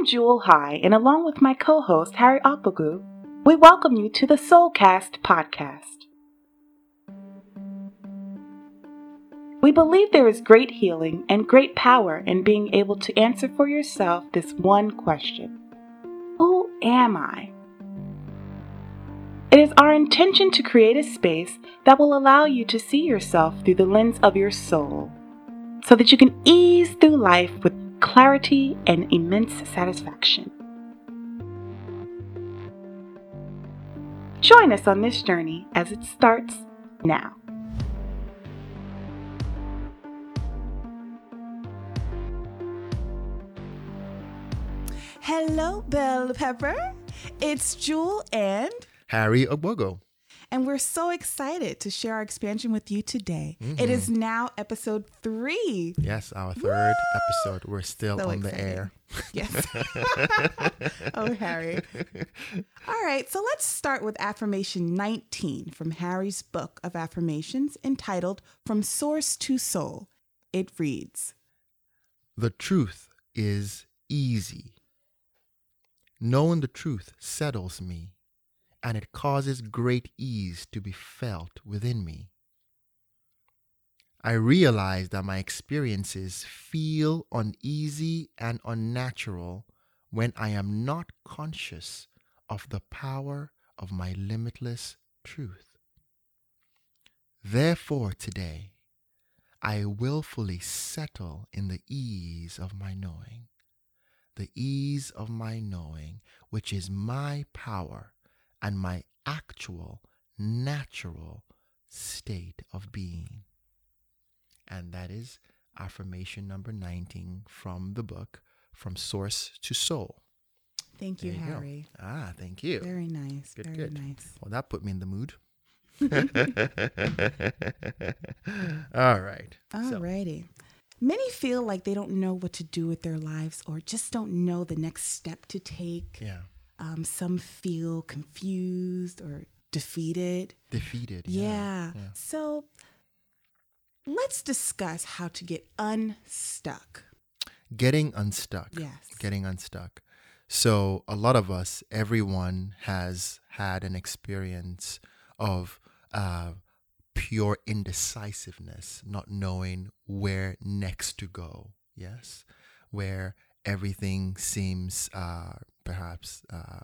I'm Jewel High, and along with my co host, Harry Okpogu, we welcome you to the Soulcast podcast. We believe there is great healing and great power in being able to answer for yourself this one question Who am I? It is our intention to create a space that will allow you to see yourself through the lens of your soul so that you can ease through life with clarity and immense satisfaction. Join us on this journey as it starts now. Hello, Bell Pepper. It's Jewel and Harry Ogbogo. And we're so excited to share our expansion with you today. Mm-hmm. It is now episode three. Yes, our third Woo! episode. We're still so on the air. Yes. oh, Harry. All right, so let's start with affirmation 19 from Harry's book of affirmations entitled From Source to Soul. It reads The truth is easy. Knowing the truth settles me, and it causes great ease to be felt within me. I realize that my experiences feel uneasy and unnatural when I am not conscious of the power of my limitless truth. Therefore, today, I willfully settle in the ease of my knowing the ease of my knowing, which is my power and my actual, natural state of being. And that is affirmation number 19 from the book, From Source to Soul. Thank you, you Harry. Go. Ah, thank you. Very nice. Good, very good. nice. Well, that put me in the mood. All right. All righty. So. Many feel like they don't know what to do with their lives or just don't know the next step to take. Yeah. Um, some feel confused or defeated. Defeated. Yeah. yeah. So let's discuss how to get unstuck. Getting unstuck. Yes. Getting unstuck. So, a lot of us, everyone has had an experience of uh, pure indecisiveness, not knowing where next to go. Yes, where everything seems uh, perhaps uh,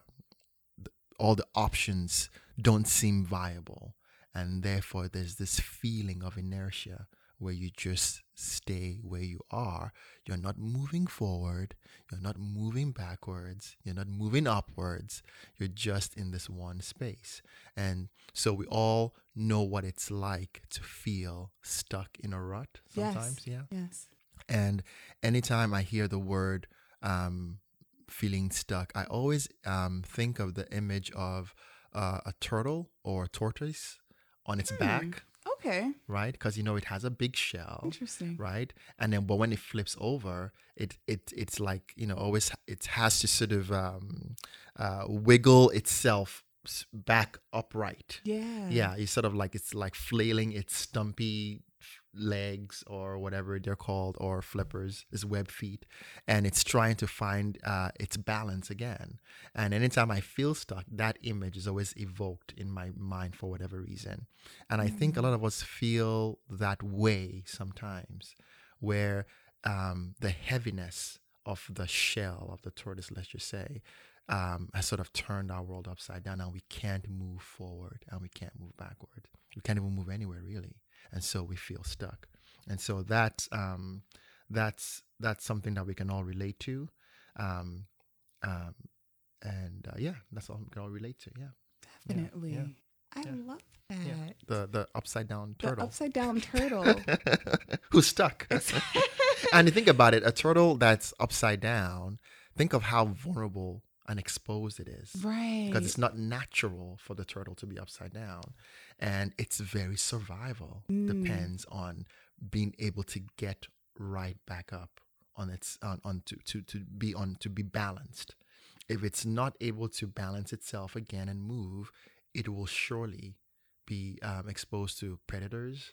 all the options don't seem viable, and therefore there's this feeling of inertia where you just stay where you are. You're not moving forward. You're not moving backwards. You're not moving upwards. You're just in this one space. And so we all know what it's like to feel stuck in a rut sometimes. Yes. Yeah. Yes. And anytime I hear the word um, feeling stuck, I always um, think of the image of uh, a turtle or a tortoise on its hmm. back Okay. Right? Because you know it has a big shell. Interesting. Right? And then but when it flips over, it it it's like, you know, always it has to sort of um uh wiggle itself back upright. Yeah. Yeah, it's sort of like it's like flailing its stumpy legs or whatever they're called or flippers is web feet and it's trying to find uh, its balance again. And anytime i feel stuck that image is always evoked in my mind for whatever reason. And i think a lot of us feel that way sometimes where um, the heaviness of the shell of the tortoise let's just say um, has sort of turned our world upside down and we can't move forward and we can't move backward. We can't even move anywhere really and so we feel stuck. And so that's um, that's that's something that we can all relate to, um, um, and uh, yeah, that's all we can all relate to. Yeah, definitely. Yeah. I yeah. love that. Yeah. The the upside down turtle. The upside down turtle. Who's stuck. and you think about it, a turtle that's upside down, think of how vulnerable and exposed it is. Right. Because it's not natural for the turtle to be upside down. And it's very survival. Mm. Depends on being able to get right back up on its on, on to, to, to be on to be balanced. If it's not able to balance itself again and move, it will surely be um, exposed to predators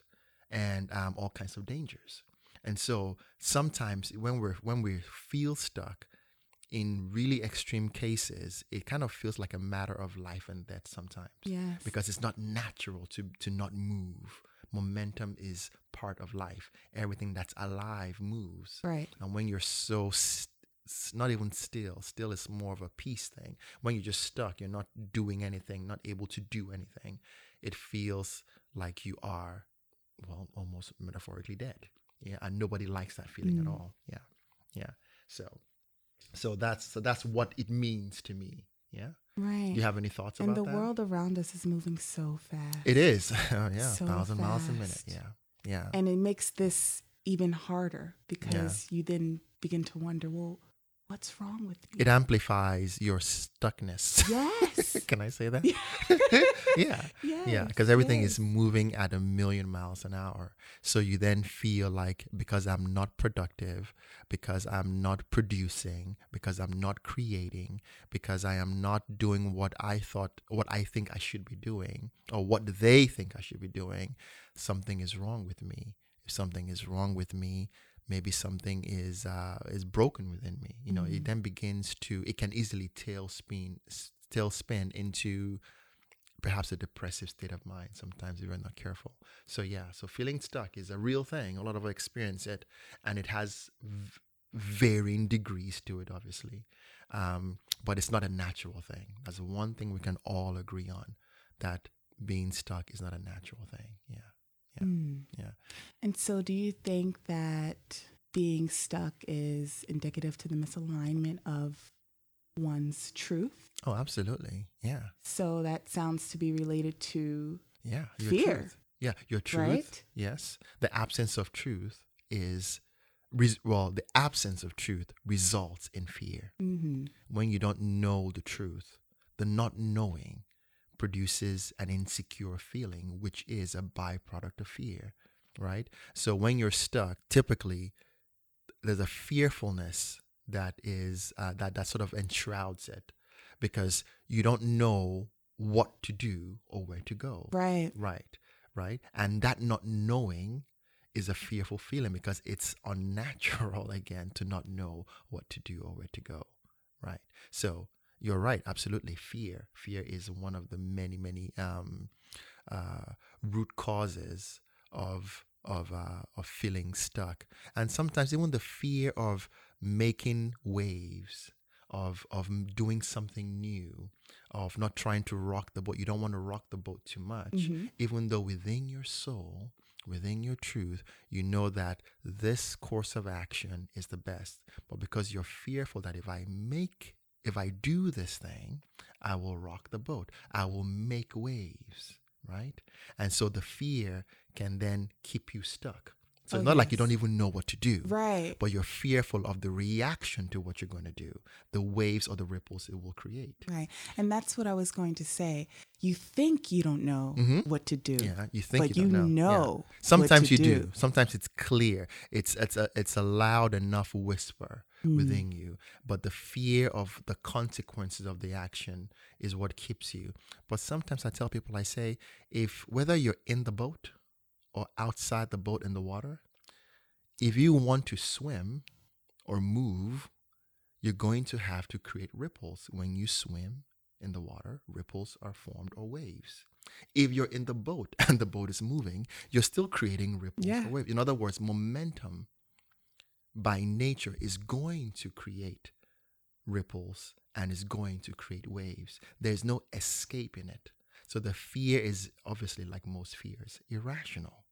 and um, all kinds of dangers. And so sometimes when we're when we feel stuck, in really extreme cases, it kind of feels like a matter of life and death sometimes. Yes. Because it's not natural to to not move. Momentum is part of life. Everything that's alive moves. right. And when you're so st- not even still, still is more of a peace thing. When you're just stuck, you're not doing anything, not able to do anything. It feels like you are, well, almost metaphorically dead. Yeah, and nobody likes that feeling at Mm. all. Yeah, yeah. So, so that's so that's what it means to me. Yeah. Right. Do you have any thoughts on that? and about the that? world around us is moving so fast. It is. Oh, yeah, So thousand miles a minute. Yeah, yeah. And it makes this even harder because you then begin to wonder, well, what's wrong with me? it amplifies your stuckness. yes. Can I say that? yeah. Yeah, Yes, because everything yes. is moving at a million miles an hour. So you then feel like because I'm not productive, because I'm not producing, because I'm not creating, because I am not doing what I thought, what I think I should be doing, or what they think I should be doing, something is wrong with me. If something is wrong with me, maybe something is uh, is broken within me. You know, it Mhm. then begins to. It can easily tailspin, tailspin into perhaps a depressive state of mind sometimes if we're not careful so yeah so feeling stuck is a real thing a lot of us experience it and it has v- varying degrees to it obviously um, but it's not a natural thing that's one thing we can all agree on that being stuck is not a natural thing yeah yeah, Mm. yeah. And so, do you think that being stuck is indicative to the misalignment of one's truth? oh absolutely yeah So, that sounds to be related to yeah your Fear. truth. yeah your truth Right? yes the absence of truth is res- well the absence of truth results in fear hmm when you don't know the truth, the not knowing produces an insecure feeling, which is a byproduct of fear, right? So when you're stuck, typically there's a fearfulness that is uh, that that sort of enshrouds it because you don't know what to do or where to go. right. Right, right. And that not knowing is a fearful feeling because it's unnatural again to not know what to do or where to go. Right. So you're right. Absolutely. Fear. Fear is one of the many, many um, uh, root causes of of uh, of feeling stuck, and sometimes even the fear of making waves, of of doing something new, of not trying to rock the boat. You don't want to rock the boat too much, Mhm. even though within your soul, within your truth, you know that this course of action is the best. But because you're fearful that if I make, if I do this thing, I will rock the boat, I will make waves, right? And so the fear can then keep you stuck. So Oh, it's not like you don't even know what to do Right. but you're fearful of the reaction to what you're going to do, the waves or the ripples it will create. Right. And that's what I was going to say. You think you don't know Mhm. what to do. Yeah, you think but you you don't know. Yeah. know what Sometimes you do. do. Sometimes it's clear. It's it's a it's a loud enough whisper Mm. within you, but the fear of the consequences of the action is what keeps you. But sometimes I tell people, I say, if whether you're in the boat or outside the boat in the water, if you want to swim or move, you're going to have to create ripples. When you swim in the water, ripples are formed or waves. If you're in the boat and the boat is moving, you're still creating ripples Yeah. or waves. In other words, momentum by nature is going to create ripples and is going to create waves. There's no escape in it. So the fear is obviously, like most fears, irrational.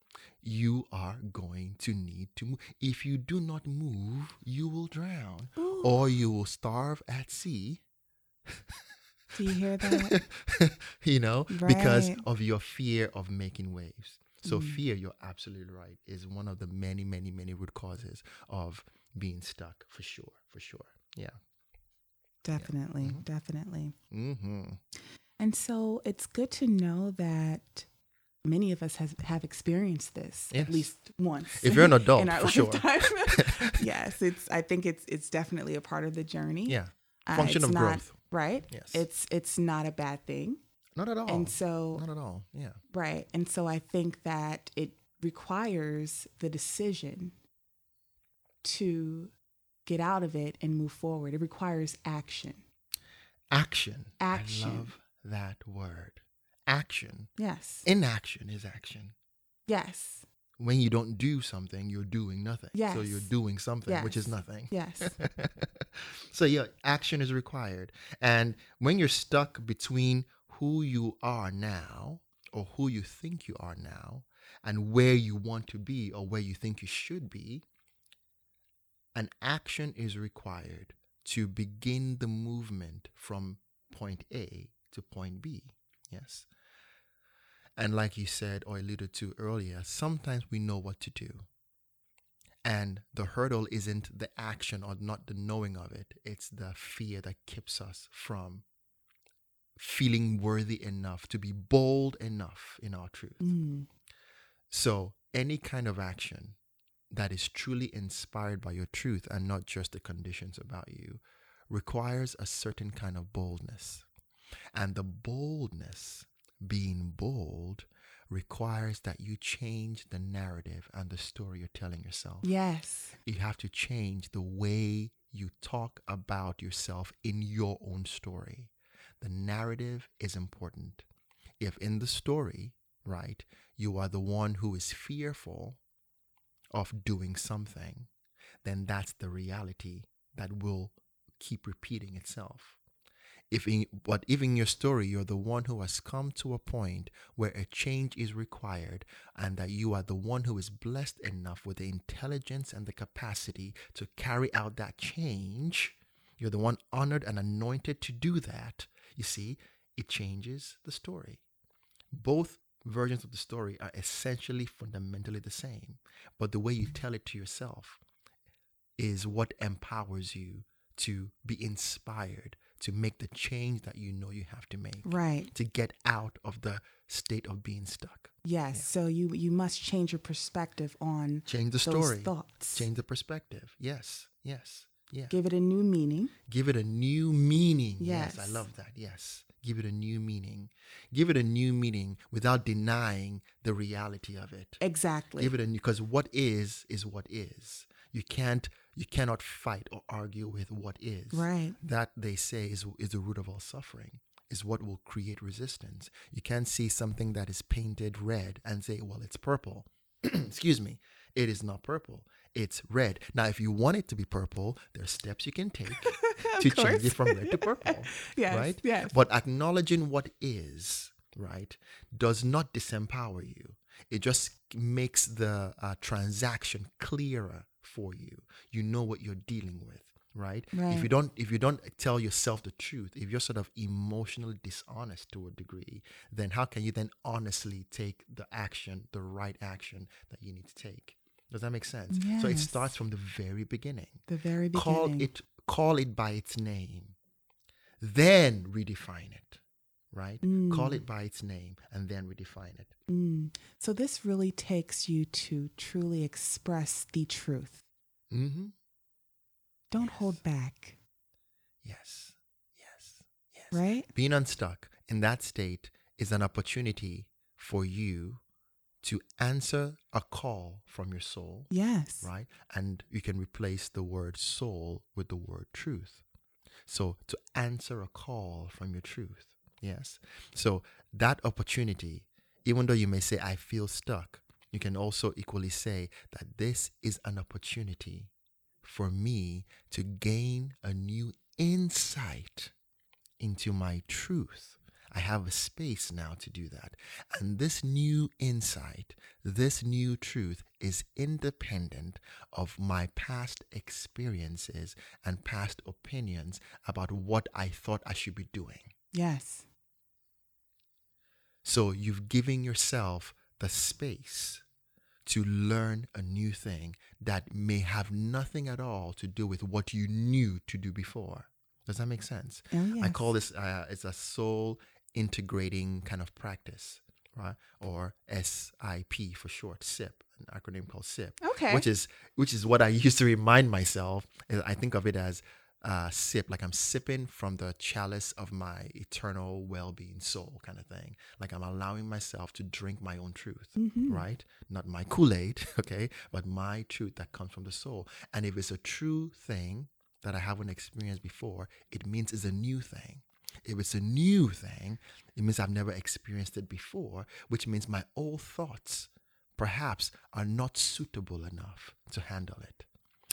You are going to need to move. If you do not move, you will drown Ooh. or you will starve at sea. Do you hear that? you know, because of your fear of making waves. So Mm. fear, you're absolutely right, is one of the many, many, many root causes of being stuck for sure, for sure. Yeah. definitely. Mhm. Definitely. Mm-hmm. And so it's good to know that many of us has, have experienced this Yes. at least once. If you're an adult, for sure. yes, it's. I think it's it's definitely a part of the journey. Yeah. Uh, Function it's of not- growth. Right? Yes. It's it's not a bad thing, Not at all. and so Not at all. Yeah. right, and so I think that it requires the decision to get out of it and move forward. It requires action. Action. Action. I love that word. Action. Yes. Inaction is action. yes. When you don't do something, you're doing nothing. So you're doing something, which is nothing. Yes. so yeah, action is required. And when you're stuck between who you are now or who you think you are now and where you want to be or where you think you should be, an action is required to begin the movement from point A to point B. Yes. And like you said or alluded to earlier, sometimes we know what to do. And the hurdle isn't the action or not the knowing of it, it's the fear that keeps us from feeling worthy enough to be bold enough in our truth. Mm. So, any kind of action that is truly inspired by your truth and not just the conditions about you requires a certain kind of boldness. And the boldness, being bold, requires that you change the narrative and the story you're telling yourself. Yes. You have to change the way you talk about yourself in your own story. The narrative is important. If in the story, right, you are the one who is fearful of doing something, then that's the reality that will keep repeating itself. If in, but if in your story you're the one who has come to a point where a change is required and that you are the one who is blessed enough with the intelligence and the capacity to carry out that change, you're the one honored and anointed to do that. You see, it changes the story. Both versions of the story are essentially fundamentally the same, but the way you tell it to yourself is what empowers you to be inspired to make the change that you know you have to make Right. to get out of the state of being stuck. Yes. So you you must change your perspective on Change the those story. thoughts. Change the perspective. Yes. Yes. Yeah. Give it a new meaning. Give it a new meaning. Yes. I love that. Yes. Give it a new meaning. Give it a new meaning without denying the reality of it. Exactly. Give it a new because what is is what is. You can't you cannot fight or argue with what is. Right. That they say is is the root of all suffering. Is what will create resistance. You can't see something that is painted red and say, well, it's purple. Excuse me. It is not purple. It's red. Now, if you want it to be purple, there are steps you can take to change it from red to purple. Yes, Right? yes. But acknowledging what is, right, does not disempower you. It just makes the uh, transaction clearer for you. You know what you're dealing with, right? If you don't if you don't tell yourself the truth, if you're sort of emotionally dishonest to a degree, then how can you then honestly take the action, the right action that you need to take? Does that make sense? So it starts from the very beginning the very beginning. call it call it by its name then redefine it right call Mm. it by its name and then redefine it Mm. So this really takes you to truly express the truth. mm-hmm. Don't Yes. hold back. yes yes yes Right? being unstuck in that state is an opportunity for you to answer a call from your soul Yes. right? And you can replace the word soul with the word truth. So to answer a call from your truth, yes. So that opportunity, even though you may say, I feel stuck, you can also equally say that this is an opportunity for me to gain a new insight into my truth. I have a space now to do that. And this new insight, this new truth is independent of my past experiences and past opinions about what I thought I should be doing. Yes. So you've given yourself the space to learn a new thing that may have nothing at all to do with what you knew to do before. Does that make sense? Oh, I call this uh, it's a soul integrating kind of practice, right? Or SIP for short, SIP, an acronym called SIP. Okay. Which is which is what I used to remind myself. I think of it as uh, sip, like I'm sipping from the chalice of my eternal well being soul, kind of thing. Like I'm allowing myself to drink my own truth, Mhm. right? Not my Kool Aid, okay? But my truth that comes from the soul. And if it's a true thing that I haven't experienced before, it means it's a new thing. If it's a new thing, it means I've never experienced it before, which means my old thoughts perhaps are not suitable enough to handle it.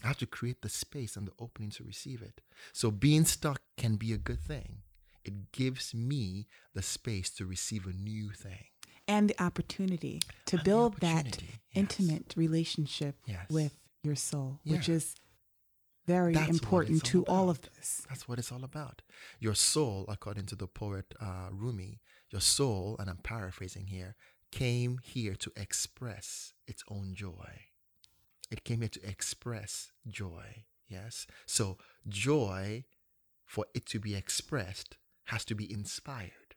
I have to create the space and the opening to receive it. So being stuck can be a good thing. It gives me the space to receive a new thing. And the opportunity to And build that yes. intimate relationship Yes. with your soul, which is very That's important to all all of this. That's what it's all about. Your soul, according to the poet uh, Rumi, your soul, and I'm paraphrasing here, came here to express its own joy. It came here to express joy. Yes. So, joy, for it to be expressed, has to be inspired.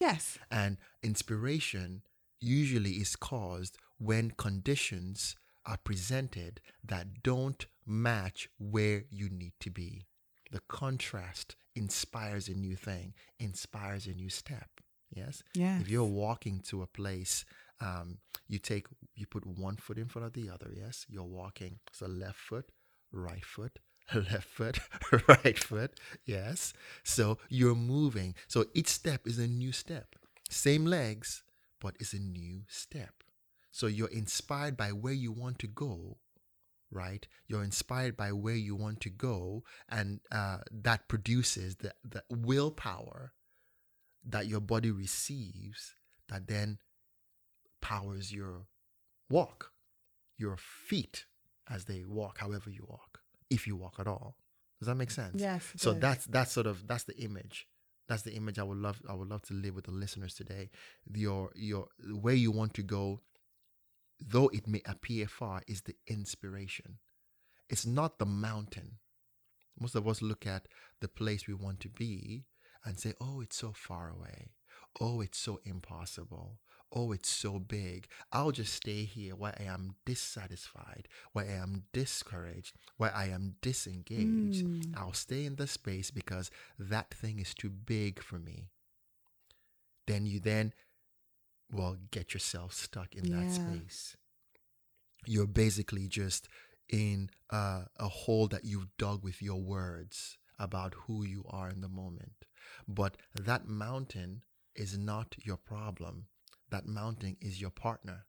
Yes. And inspiration usually is caused when conditions are presented that don't match where you need to be. The contrast inspires a new thing, inspires a new step. Yes? Yes. If you're walking to a place, um, you take you put one foot in front of the other, yes? You're walking. So left foot, right foot, left foot, right foot. Yes. So you're moving. So each step is a new step. Same legs, but it's a new step. So you're inspired by where you want to go, right? You're inspired by where you want to go, and uh, that produces the, the willpower that your body receives that then powers your walk, your feet as they walk, however you walk, if you walk at all. Does that make sense? Yes. So does. that's that's sort of that's the image. That's the image I would love I would love to live with the listeners today. Your your where you want to go, though it may appear far, is the inspiration. It's not the mountain. Most of us look at the place we want to be and say, "Oh, it's so far away. Oh, it's so impossible. Oh, it's so big. I'll just stay here where I am dissatisfied, where I am discouraged, where I am disengaged. Mm. I'll stay in the space because that thing is too big for me. Then you then, well, get yourself stuck in that space. You're basically just in uh, a hole that you've dug with your words about who you are in the moment. But that mountain is not your problem. That mountain is your partner.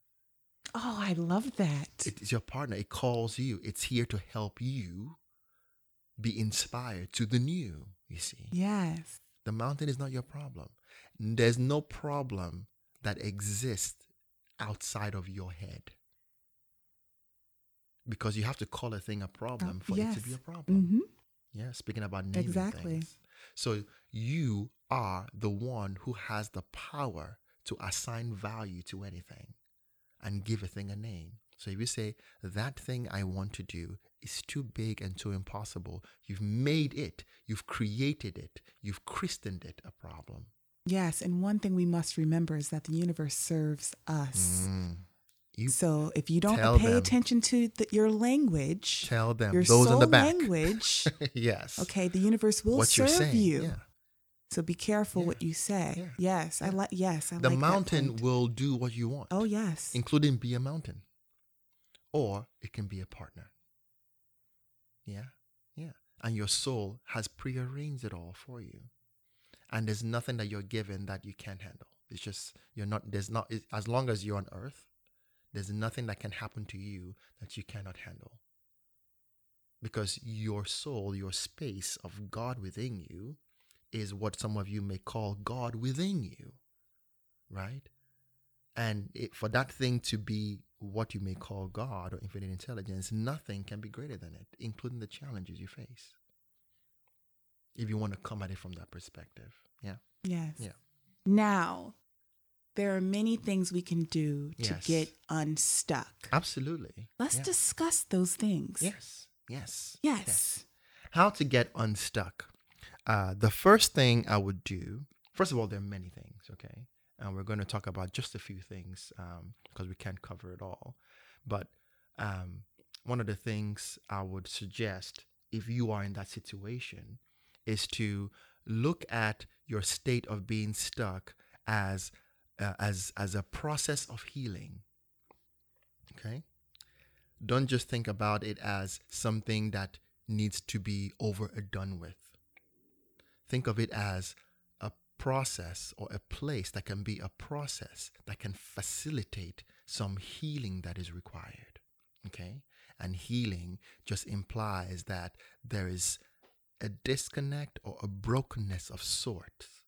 Oh, I love that. It is your partner. It calls you. It's here to help you be inspired to the new, you see. yes. The mountain is not your problem. There's no problem that exists outside of your head. Because you have to call a thing a problem for it to be a problem. hmm Yeah, speaking about naming Exactly. things. So you are the one who has the power to assign value to anything and give a thing a name. So if you say that thing I want to do is too big and too impossible, you've made it, you've created it, you've christened it a problem. Yes. And one thing we must remember is that the universe serves us. Mm. You So if you don't pay them. attention to the, your language, tell them your those soul in the back. language, yes. okay, the universe will What serve you're saying. you. Yeah. So be careful Yeah. what you say. Yeah. Yes, I like. Yes, I The like mountain will do what you want. Oh yes. including be a mountain or it can be a partner yeah yeah and your soul has prearranged it all for you and there's nothing that you're given that you can't handle it's just you're not there's not it- as long as you're on earth there's nothing that can happen to you that you cannot handle because your soul your space of god within you is what some of you may call god within you right and it, for that thing to be what you may call God or infinite intelligence, nothing can be greater than it, including the challenges you face. If you want to come at it from that perspective. Yeah. yes. Yeah. Now, there are many things we can do to Yes. get unstuck. Absolutely. Let's yeah. discuss those things. Yes. Yes. Yes. How to get unstuck. Uh, the first thing I would do, first of all, there are many things, okay? And we're going to talk about just a few things because we can't cover it all. But um, one of the things I would suggest if you are in that situation, is to look at your state of being stuck as uh, as as a process of healing. Okay? Don't just think about it as something that needs to be over or done with. Think of it as a process or a place that can be a process that can facilitate some healing that is required. Okay? And healing just implies that there is a disconnect or a brokenness of sorts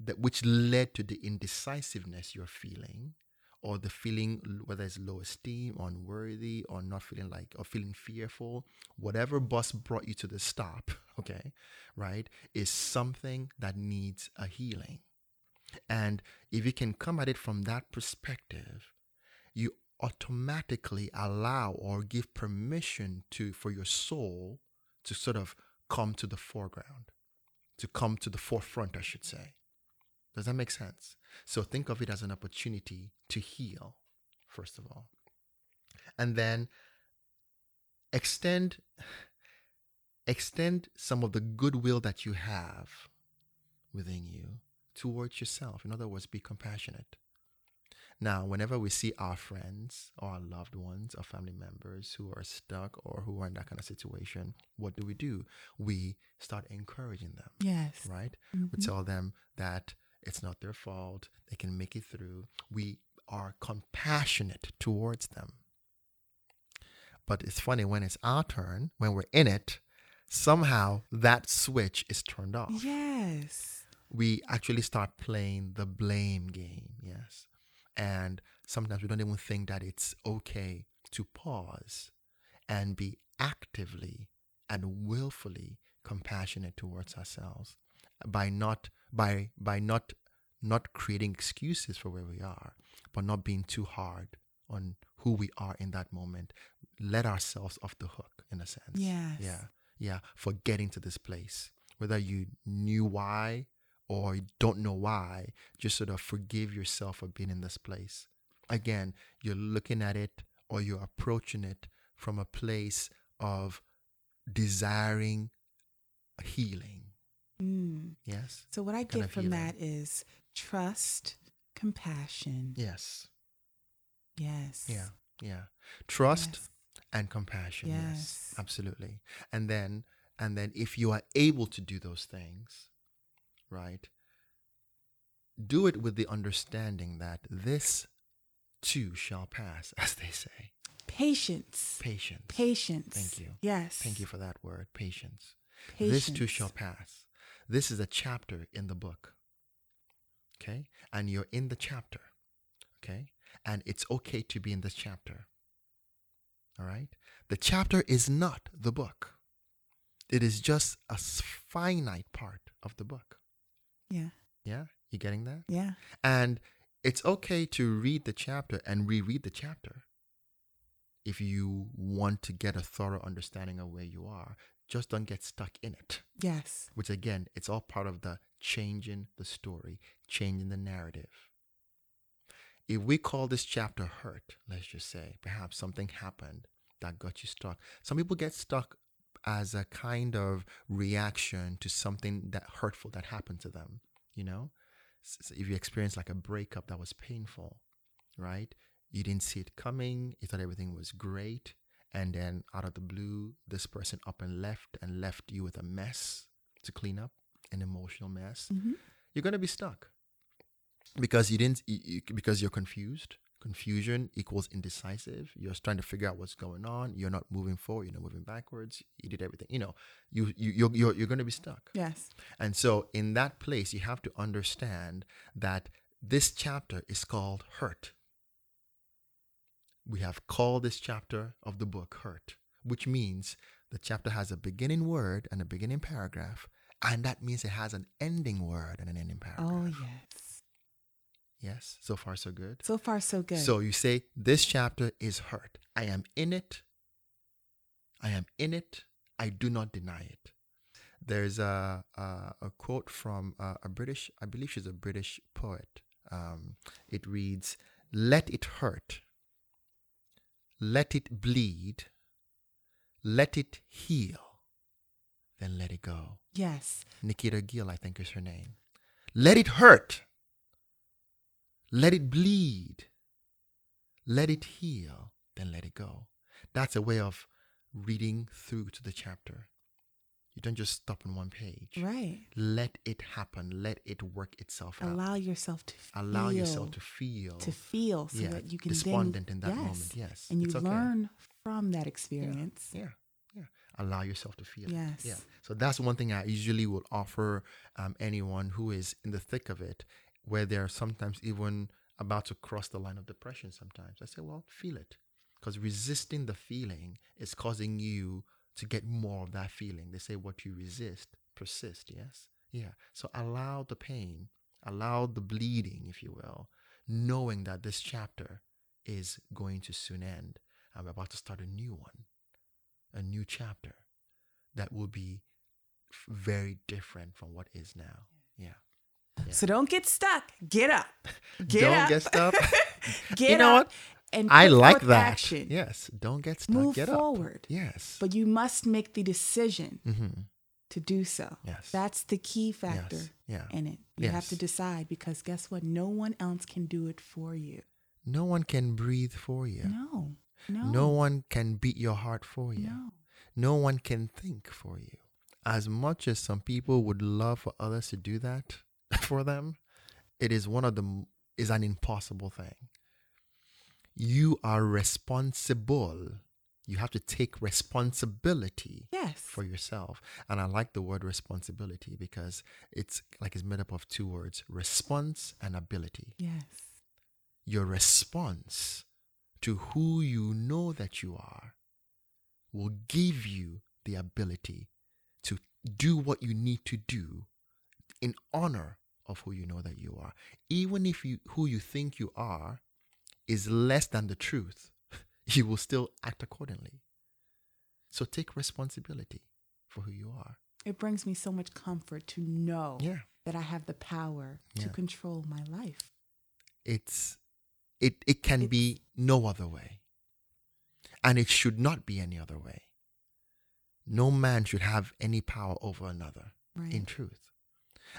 that which led to the indecisiveness you're feeling or the feeling whether it's low esteem unworthy or not feeling like or feeling fearful whatever bus brought you to the stop okay right is something that needs a healing. And if you can come at it from that perspective you automatically allow or give permission to for your soul to sort of come to the foreground to come to the forefront i should say does that make sense? So think of it as an opportunity to heal, first of all. And then extend extend some of the goodwill that you have within you towards yourself. In other words, be compassionate. Now, whenever we see our friends or our loved ones or family members who are stuck or who are in that kind of situation, what do we do? We start encouraging them. Yes. Right? Mm-hmm. We tell them that it's not their fault. They can make it through. We are compassionate towards them. But it's funny when it's our turn, when we're in it, somehow that switch is turned off. Yes. We actually start playing the blame game. Yes. And sometimes we don't even think that it's okay to pause and be actively and willfully compassionate towards ourselves by not by by not not creating excuses for where we are, but not being too hard on who we are in that moment. Let ourselves off the hook in a sense. Yes. Yeah. Yeah. For getting to this place. Whether you knew why or you don't know why, just sort of forgive yourself for being in this place. Again, you're looking at it or you're approaching it from a place of desiring healing Mm. Yes. So what I Kind get of from healing. that is trust, compassion. Yes. Yes. Yeah. Yeah. Trust Yes. and compassion. Yes. Yes. Absolutely. And then and then if you are able to do those things, right? Do it with the understanding that this too shall pass, as they say. Patience. Patience. Patience. Thank you. Yes. Thank you for that word, patience. Patience. This too shall pass. This is a chapter in the book. Okay? And you're in the chapter. Okay? And it's okay to be in this chapter. All right? The chapter is not the book, it is just a finite part of the book. Yeah. Yeah? You getting that? Yeah. And it's okay to read the chapter and reread the chapter if you want to get a thorough understanding of where you are. Just don't get stuck in it Yes. which again, it's all part of the changing the story, changing the narrative. If we call this chapter hurt, let's just say, perhaps something happened that got you stuck. Some people get stuck as a kind of reaction to something that hurtful that happened to them, you know? S- s- If you experience like a breakup that was painful, right? You didn't see it coming, you thought everything was great, and then out of the blue, this person up and left and left you with a mess to clean up, an emotional mess. hmm You're gonna be stuck because you didn't because you're confused. Confusion equals indecisive. You're trying to figure out what's going on. You're not moving forward. You're not moving backwards. You did everything. You know, you you you're you're, you're gonna be stuck. Yes. And so, in that place, you have to understand that this chapter is called hurt. We have called this chapter of the book hurt, which means the chapter has a beginning word and a beginning paragraph, and that means it has an ending word and an ending paragraph. Oh yes. Yes, so far so good. So far, so good. So you say, This chapter is hurt. I am in it. I am in it. I do not deny it. There's a, a, a quote from a, a British, I believe she's a British poet. Um, it reads, Let it hurt. Let it bleed. Let it heal. then let it go. Yes. Nikita Gill, I think is her name. Let it hurt. Let it bleed. Let it heal, then let it go. That's a way of reading through to the chapter. You don't just stop on one page. Right. Let it happen. Let it work itself out. Allow yourself to feel. Allow yourself to feel. to feel so yeah, that you can despondent then, in that yes, moment. Yes. and you it's okay. learn from that experience. Yeah. Yeah. Allow yourself to feel. it. Yes. Yeah. So that's one thing I usually will offer um, anyone who is in the thick of it, where they're sometimes even about to cross the line of depression. Sometimes I say, well, feel it, because resisting the feeling is causing you to get more of that feeling. They say what you resist persist. Yes. Yeah. So allow the pain, allow the bleeding, if you will, knowing that this chapter is going to soon end. I'm about to start a new one, a new chapter that will be very different from what is now. Yeah. Yeah. So don't get stuck. Get up. Get Don't up. get stuck. get You know up what? And I like that. Action. Yes. Don't get stuck. Move get forward. up. Yes. But you must make the decision mm-hmm. to do so. Yes. That's the key factor Yes. Yeah. in it. You have to decide because guess what? No one else can do it for you. No one can breathe for you. No. No. No one can beat your heart for you. No. No one can think for you. As much as some people would love for others to do that for them, it is one of the is an impossible thing. You are responsible. You have to take responsibility Yes. for yourself. And I like the word responsibility because it's like it's made up of two words, response and ability yes. your response to who you know that you are will give you the ability to do what you need to do in honor of who you know that you are even if you who you think you are is less than the truth you will still act accordingly. So take responsibility for who you are. It brings me so much comfort to know yeah. that I have the power to control my life. it's it it can It's- be no other way. And it should not be any other way. No man should have any power over another Right. in truth.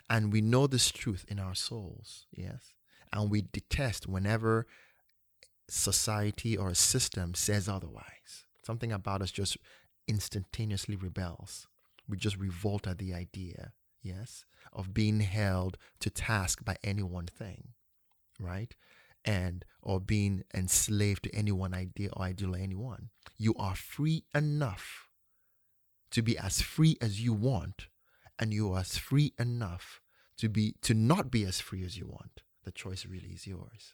And we know this truth in our souls yes? And we detest whenever society or a system says otherwise something about us just instantaneously rebels we just revolt at the idea yes of being held to task by any one thing right? And or being enslaved to any one idea or ideal or anyone. You are free enough to be as free as you want, and you are as free enough to be to not be as free as you want. The choice really is yours.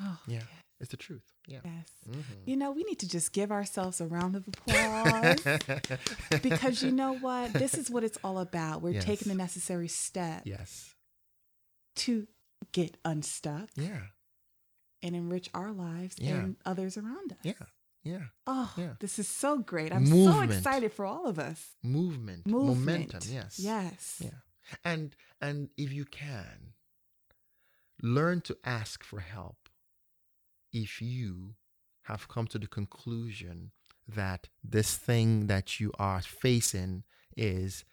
Oh, Yeah. yes. It's the truth. Yeah. yes. Mhm. You know, we need to just give ourselves a round of applause because you know what? This is what it's all about. We're taking the necessary step yes. to get unstuck Yeah. and enrich our lives Yeah. and others around us. Yeah. Yeah. Oh, Yeah. this is so great. I'm so excited for all of us. Movement. Movement. Momentum. Yes. Yes. Yeah. And and if you can, learn to ask for help if you have come to the conclusion that this thing that you are facing is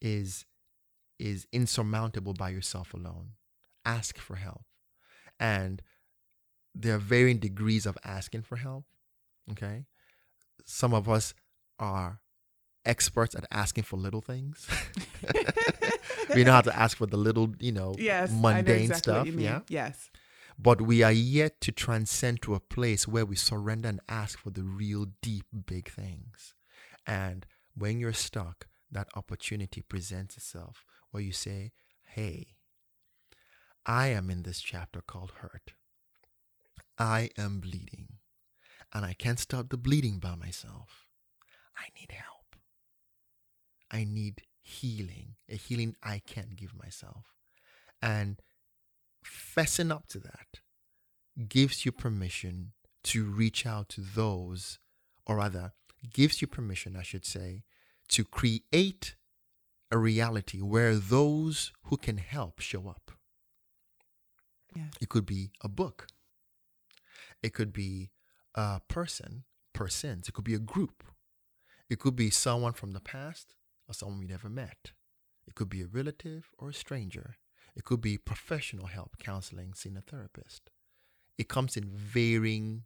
is is insurmountable by yourself alone. Ask for help. And there are varying degrees of asking for help. Okay. Some of us are experts at asking for little things. we know how to ask for the little, you know, Yes. I know mundane exactly stuff. What you mean. Yeah. Yes. But we are yet to transcend to a place where we surrender and ask for the real deep, big things. And when you're stuck, that opportunity presents itself where you say, Hey, I am in this chapter called hurt. I am bleeding, and I can't stop the bleeding by myself. I need help. I need healing, a healing I can't give myself. And fessing up to that gives you permission to reach out to those, or rather, gives you permission, I should say, to create a reality where those who can help show up. Yes. It could be a book. It could be a person, persons. It could be a group. It could be someone from the past or someone you never met. It could be a relative or a stranger. It could be professional help, counseling, seeing a therapist. It comes in varying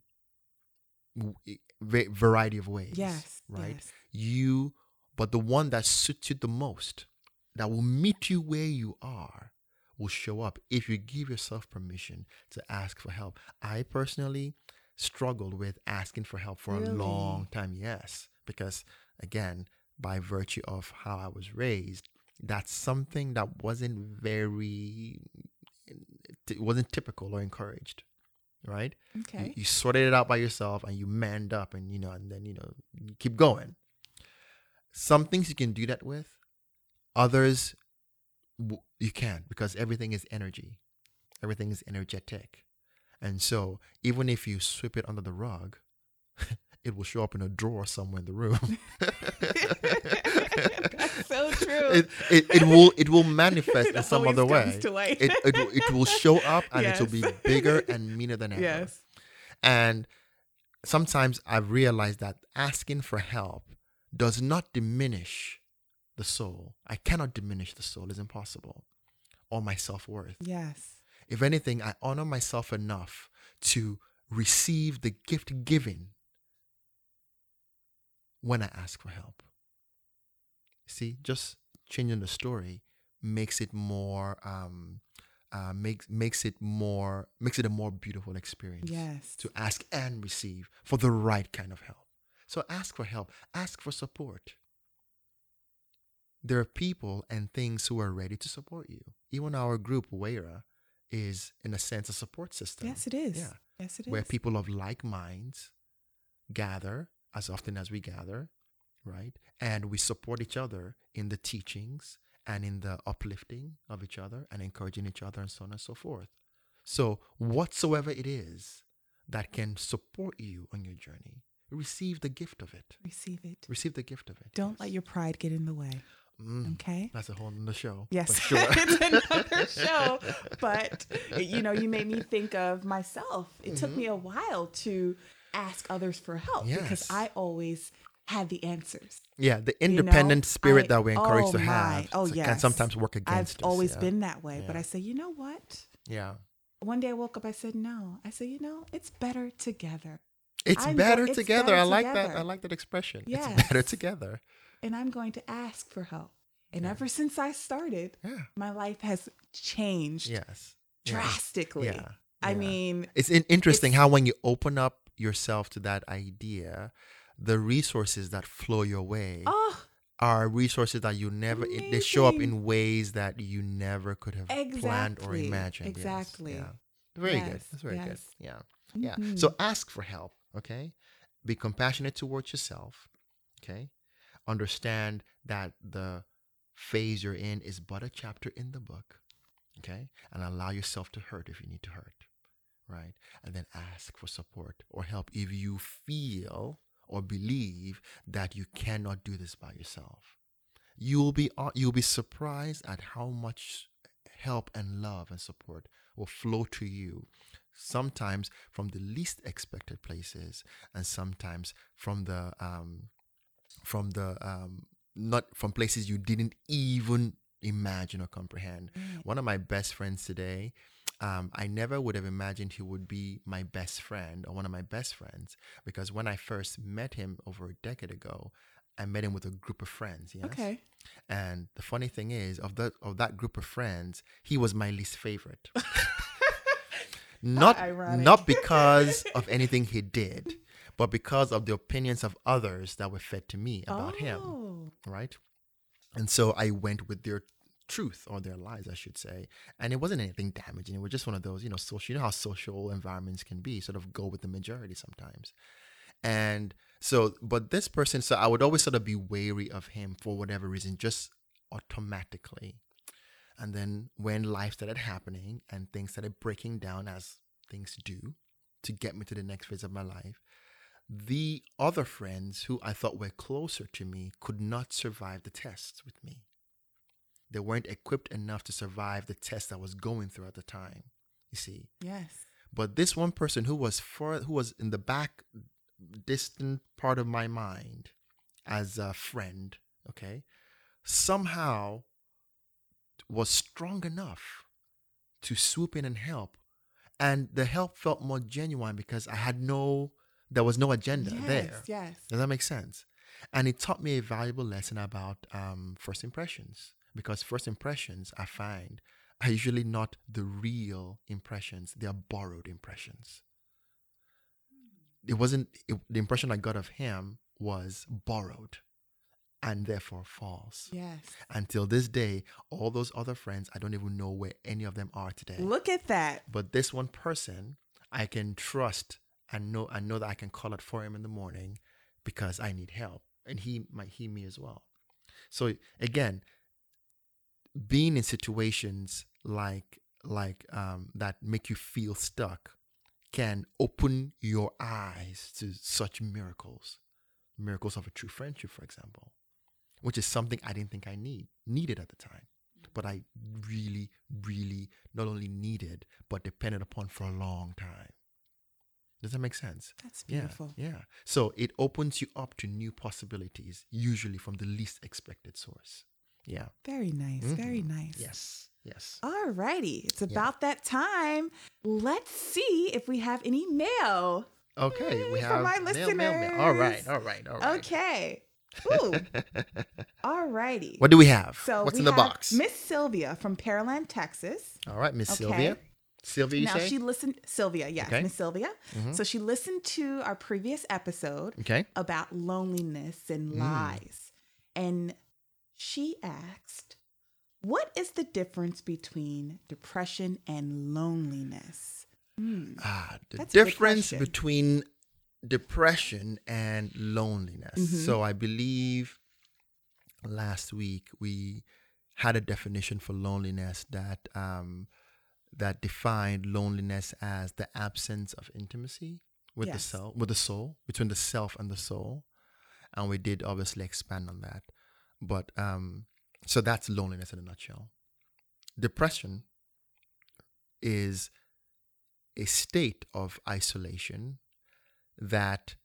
variety of ways. Yes. Right? yes. You, but the one that suits you the most, that will meet you where you are, will show up if you give yourself permission to ask for help. I personally struggled with asking for help for a long time. Yes. Because again, by virtue of how I was raised, that's something that wasn't very, it wasn't typical or encouraged. Right? Okay. You, sorted it out by yourself and you manned up and, you know, and then, you know, you keep going. Some things you can do that with, others you can't because everything is energy, everything is energetic. And so even if you sweep it under the rug, it will show up in a drawer somewhere in the room. So true. It, it, it will it will manifest It in some other way. It, it, will- it will show up and it will be bigger and meaner than ever. yes. And sometimes I've realized that asking for help does not diminish the soul. I cannot diminish the soul, it's impossible. Or my self worth. Yes. If anything, I honor myself enough to receive the gift given when I ask for help. See, just changing the story makes it more um uh, makes makes it more makes it a more beautiful experience Yes. to ask and receive for the right kind of help. So ask for help, ask for support. There are people and things who are ready to support you. Even our group, WAYRA is in a sense a support system. Yes, it is. Yeah. Yes, it is. Where people of like minds gather as often as we gather, right? And we support each other in the teachings and in the uplifting of each other and encouraging each other and so on and so forth. So, whatsoever it is that can support you on your journey, receive the gift of it. Receive it. Receive the gift of it. Don't let your pride get in the way. Mm, Okay. That's a whole nother show. Yes, sure. it's another show. But you know, you made me think of myself. It took Mhm. me a while to ask others for help because I always had the answers. yeah, the know, independent spirit I- that we're encouraged oh to my, have oh can yes. sometimes work I've against us. always yeah. been that way. But I say, you know what? Yeah. One day I woke up, I said, no. I said, you know, it's better together. It's I'm go- better it's together. better I like that. I like that expression. It's better together. And I'm going to ask for help. And Yeah. ever since I started, Yeah. my life has changed Yes. Drastically. Yeah. I mean, it's interesting it's- how when you open up yourself to that idea, the resources that flow your way oh, are resources that you never it- they show up in ways that you never could have planned or Exactly. imagined. Yes. Exactly. Yeah. Very good. That's very good. yes. Yeah. Yeah. mhm. So ask for help, okay? Be compassionate towards yourself, okay? Understand that the phase you're in is but a chapter in the book, okay? And allow yourself to hurt if you need to hurt, right? And then ask for support or help if you feel or believe that you cannot do this by yourself. You'll be uh, you'll be surprised at how much help and love and support will flow to you sometimes from the least expected places and sometimes from the um from the um not from places you didn't even imagine or comprehend Right. one of my best friends today um, I never would have imagined he would be my best friend or one of my best friends because when I first met him over a decade ago, I met him with a group of friends. Yes? okay. And the funny thing is, of that of that group of friends, he was my least favorite. not not because of anything he did, but because of the opinions of others that were fed to me about him, Oh, right? And so I went with their truth or their lies, I should say. And it wasn't anything damaging. It was just one of those, you know, social. You know how social environments can be, sort of go with the majority sometimes. And so, but this person, so I would always sort of be wary of him for whatever reason, just automatically. And then when life started happening and things started breaking down as things do to get me to the next phase of my life, the other friends who I thought were closer to me could not survive the tests with me. They weren't equipped enough to survive the test I was going through at the time. You see, yes. but this one person who was far, who was in the back distant part of my mind as a friend, okay, somehow was strong enough to swoop in and help. And the help felt more genuine because I had no, there was no agenda yes, there. Yes. Does that make sense? And it taught me a valuable lesson about um, first impressions because first impressions, I find, are usually not the real impressions, they are borrowed impressions. It wasn't, it, the impression I got of him was borrowed and therefore false. Yes. Until this day, all those other friends, I don't even know where any of them are today. Look at that. But this one person, I can trust and know I know that I can call it for him in the morning because I need help. And he might hear me as well. So again, being in situations like like um, that make you feel stuck can open your eyes to such miracles miracles of a true friendship for example which is something i didn't think i need needed at the time. But i really really not only needed but depended upon for a long time. Does that make sense? That's beautiful. yeah yeah. So it opens you up to new possibilities usually from the least expected source yeah Very nice. Very Mhm. nice. yes yes All righty. It's about that time. Let's see if we have any mail. Okay, we Yay, for have my mail, mail, mail. All right. All right. All right. Okay. Ooh. All righty. what do we have? So What's in the have box? Miss Sylvia from Pearland, Texas. all right, Miss Okay. Sylvia. Sylvia, you now say? she listened Sylvia, yes, Okay. Miss Sylvia. Mhm. So she listened to our previous episode okay. about loneliness and Mm. lies. And she asked, What is the difference between depression and loneliness? Hmm. Ah, the That's difference between depression and loneliness. Mhm. So I believe last week we had a definition for loneliness that um, that defined loneliness as the absence of intimacy with the Yes. self, with the soul, between the self and the soul, and we did obviously expand on that. But um, so that's loneliness in a nutshell. Depression is a state of isolation that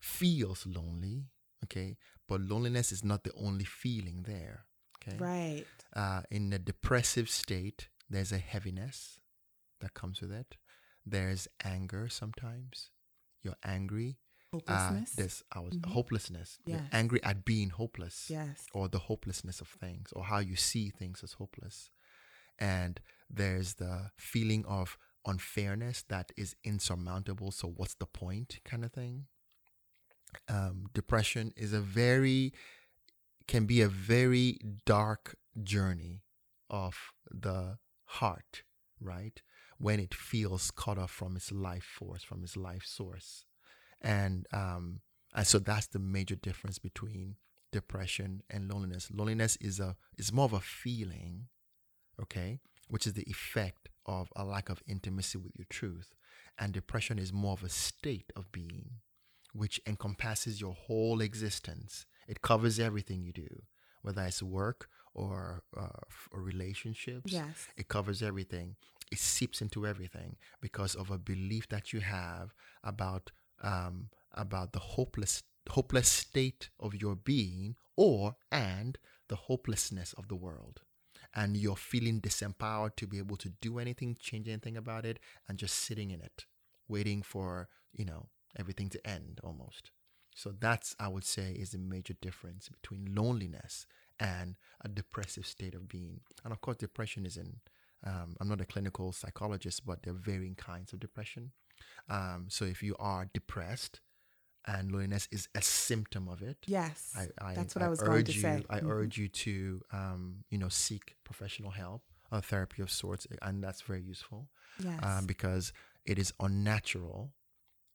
feels lonely, okay? But loneliness is not the only feeling there, okay? Right. Uh, in a depressive state, there's a heaviness that comes with it. There's anger sometimes. You're angry. Uh, Hopelessness. there's I was, Mhm. hopelessness. You're angry at being hopeless yes. or the hopelessness of things or how you see things as hopeless. And there's the feeling of unfairness that is insurmountable. So, what's the point, kind of thing? Um, depression is a very, can be a very dark journey of the heart, right? When it feels cut off from its life force, from its life source. And, um, and so that's the major difference between depression and loneliness. Loneliness is a is more of a feeling, okay, which is the effect of a lack of intimacy with your truth. And depression is more of a state of being, which encompasses your whole existence. It covers everything you do, whether it's work or, uh, or relationships. Yes. It covers everything. It seeps into everything because of a belief that you have about um, about the hopeless hopeless state of your being, or and the hopelessness of the world, and you're feeling disempowered to be able to do anything, change anything about it, and just sitting in it, waiting for you know everything to end almost. So that's I would say is the major difference between loneliness and a depressive state of being. And of course, depression is in. Um, I'm not a clinical psychologist, but there are varying kinds of depression. Um, so if you are depressed and loneliness is a symptom of it, Yes. I, I, That's what I I was urge going to you, say. I Mhm. urge you to, um, you know, seek professional help, a therapy of sorts, and that's very useful Yes. um, because it is unnatural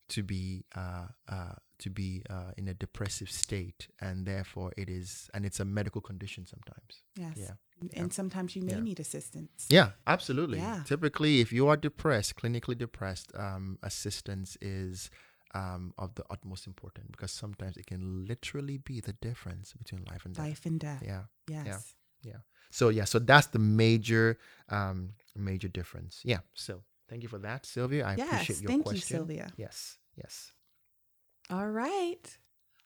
to be uh, uh, to be uh, in a depressive state, and therefore it is, and it's a medical condition sometimes. yes. yeah, And sometimes you may Yeah. need assistance. Yeah, absolutely. Yeah. Typically, if you are depressed, clinically depressed, um, assistance is um, of the utmost importance because sometimes it can literally be the difference between life and death. Life and death. Yeah. Yes. Yeah. So yeah, so that's the major um, major difference. Yeah. So thank you for that, Sylvia. I Yes, appreciate your thank you, question. Sylvia. Yes. Yes. All right.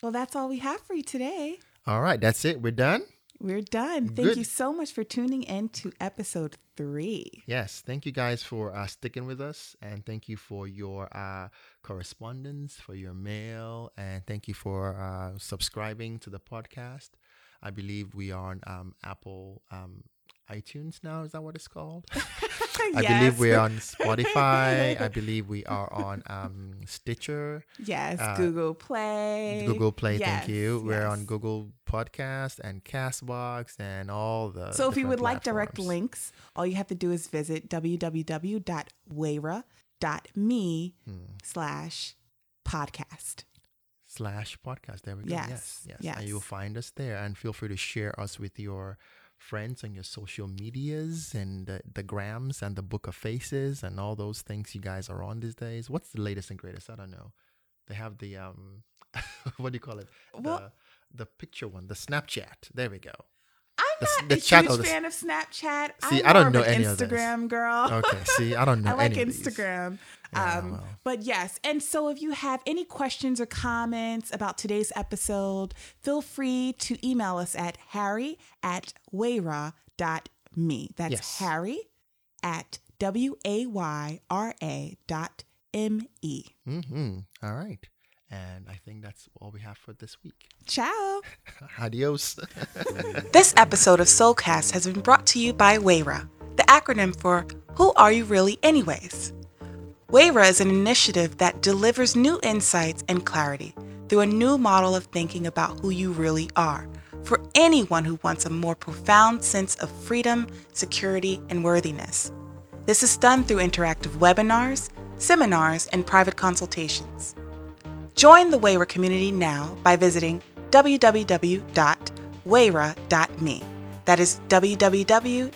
Well, that's all we have for you today. All right. That's it. We're done. We're done. Thank Good. you so much for tuning in to episode three. Yes, thank you guys for uh, sticking with us, and thank you for your uh, correspondence, for your mail, and thank you for uh, subscribing to the podcast. I believe we are on um, Apple um, iTunes now. Is that what it's called? I believe we're on Spotify. I believe we are on um, Stitcher, yes, uh, Google Play. Google Play. Yes, thank you. We're on. Google Podcast and Castbox and all the. So if you would different like direct links, all you have to do is visit www.wayra.me Hmm. slash podcast. slash podcast. There we go. Yes, Yes, yes. And you'll find us there. And feel free to share us with your friends on your social medias and the, the grams and the book of faces and all those things you guys are on these days. What's the latest and greatest? I don't know. They have the um, what do you call it? The the picture one, the Snapchat. There we go. I'm The not the a chat huge fan of Snapchat. See, I'm I don't know of an any of. Instagram girl. Okay. See, I don't know. I like any of these. Instagram. Yeah, um, well. But yes, and so if you have any questions or comments about today's episode, feel free to email us at harry at wayra.me. That's Yes. harry at W A Y R A dot M E. Mm-hmm. All right. And I think that's all we have for this week. Ciao. Adios. This episode of Soulcast has been brought to you by WAYRA, the acronym for Who Are You Really Anyways? WAYRA is an initiative that delivers new insights and clarity through a new model of thinking about who you really are for anyone who wants a more profound sense of freedom, security, and worthiness. This is done through interactive webinars, seminars, and private consultations. Join the WAYRA community now by visiting www.wayra.me. That is www.wayra.me.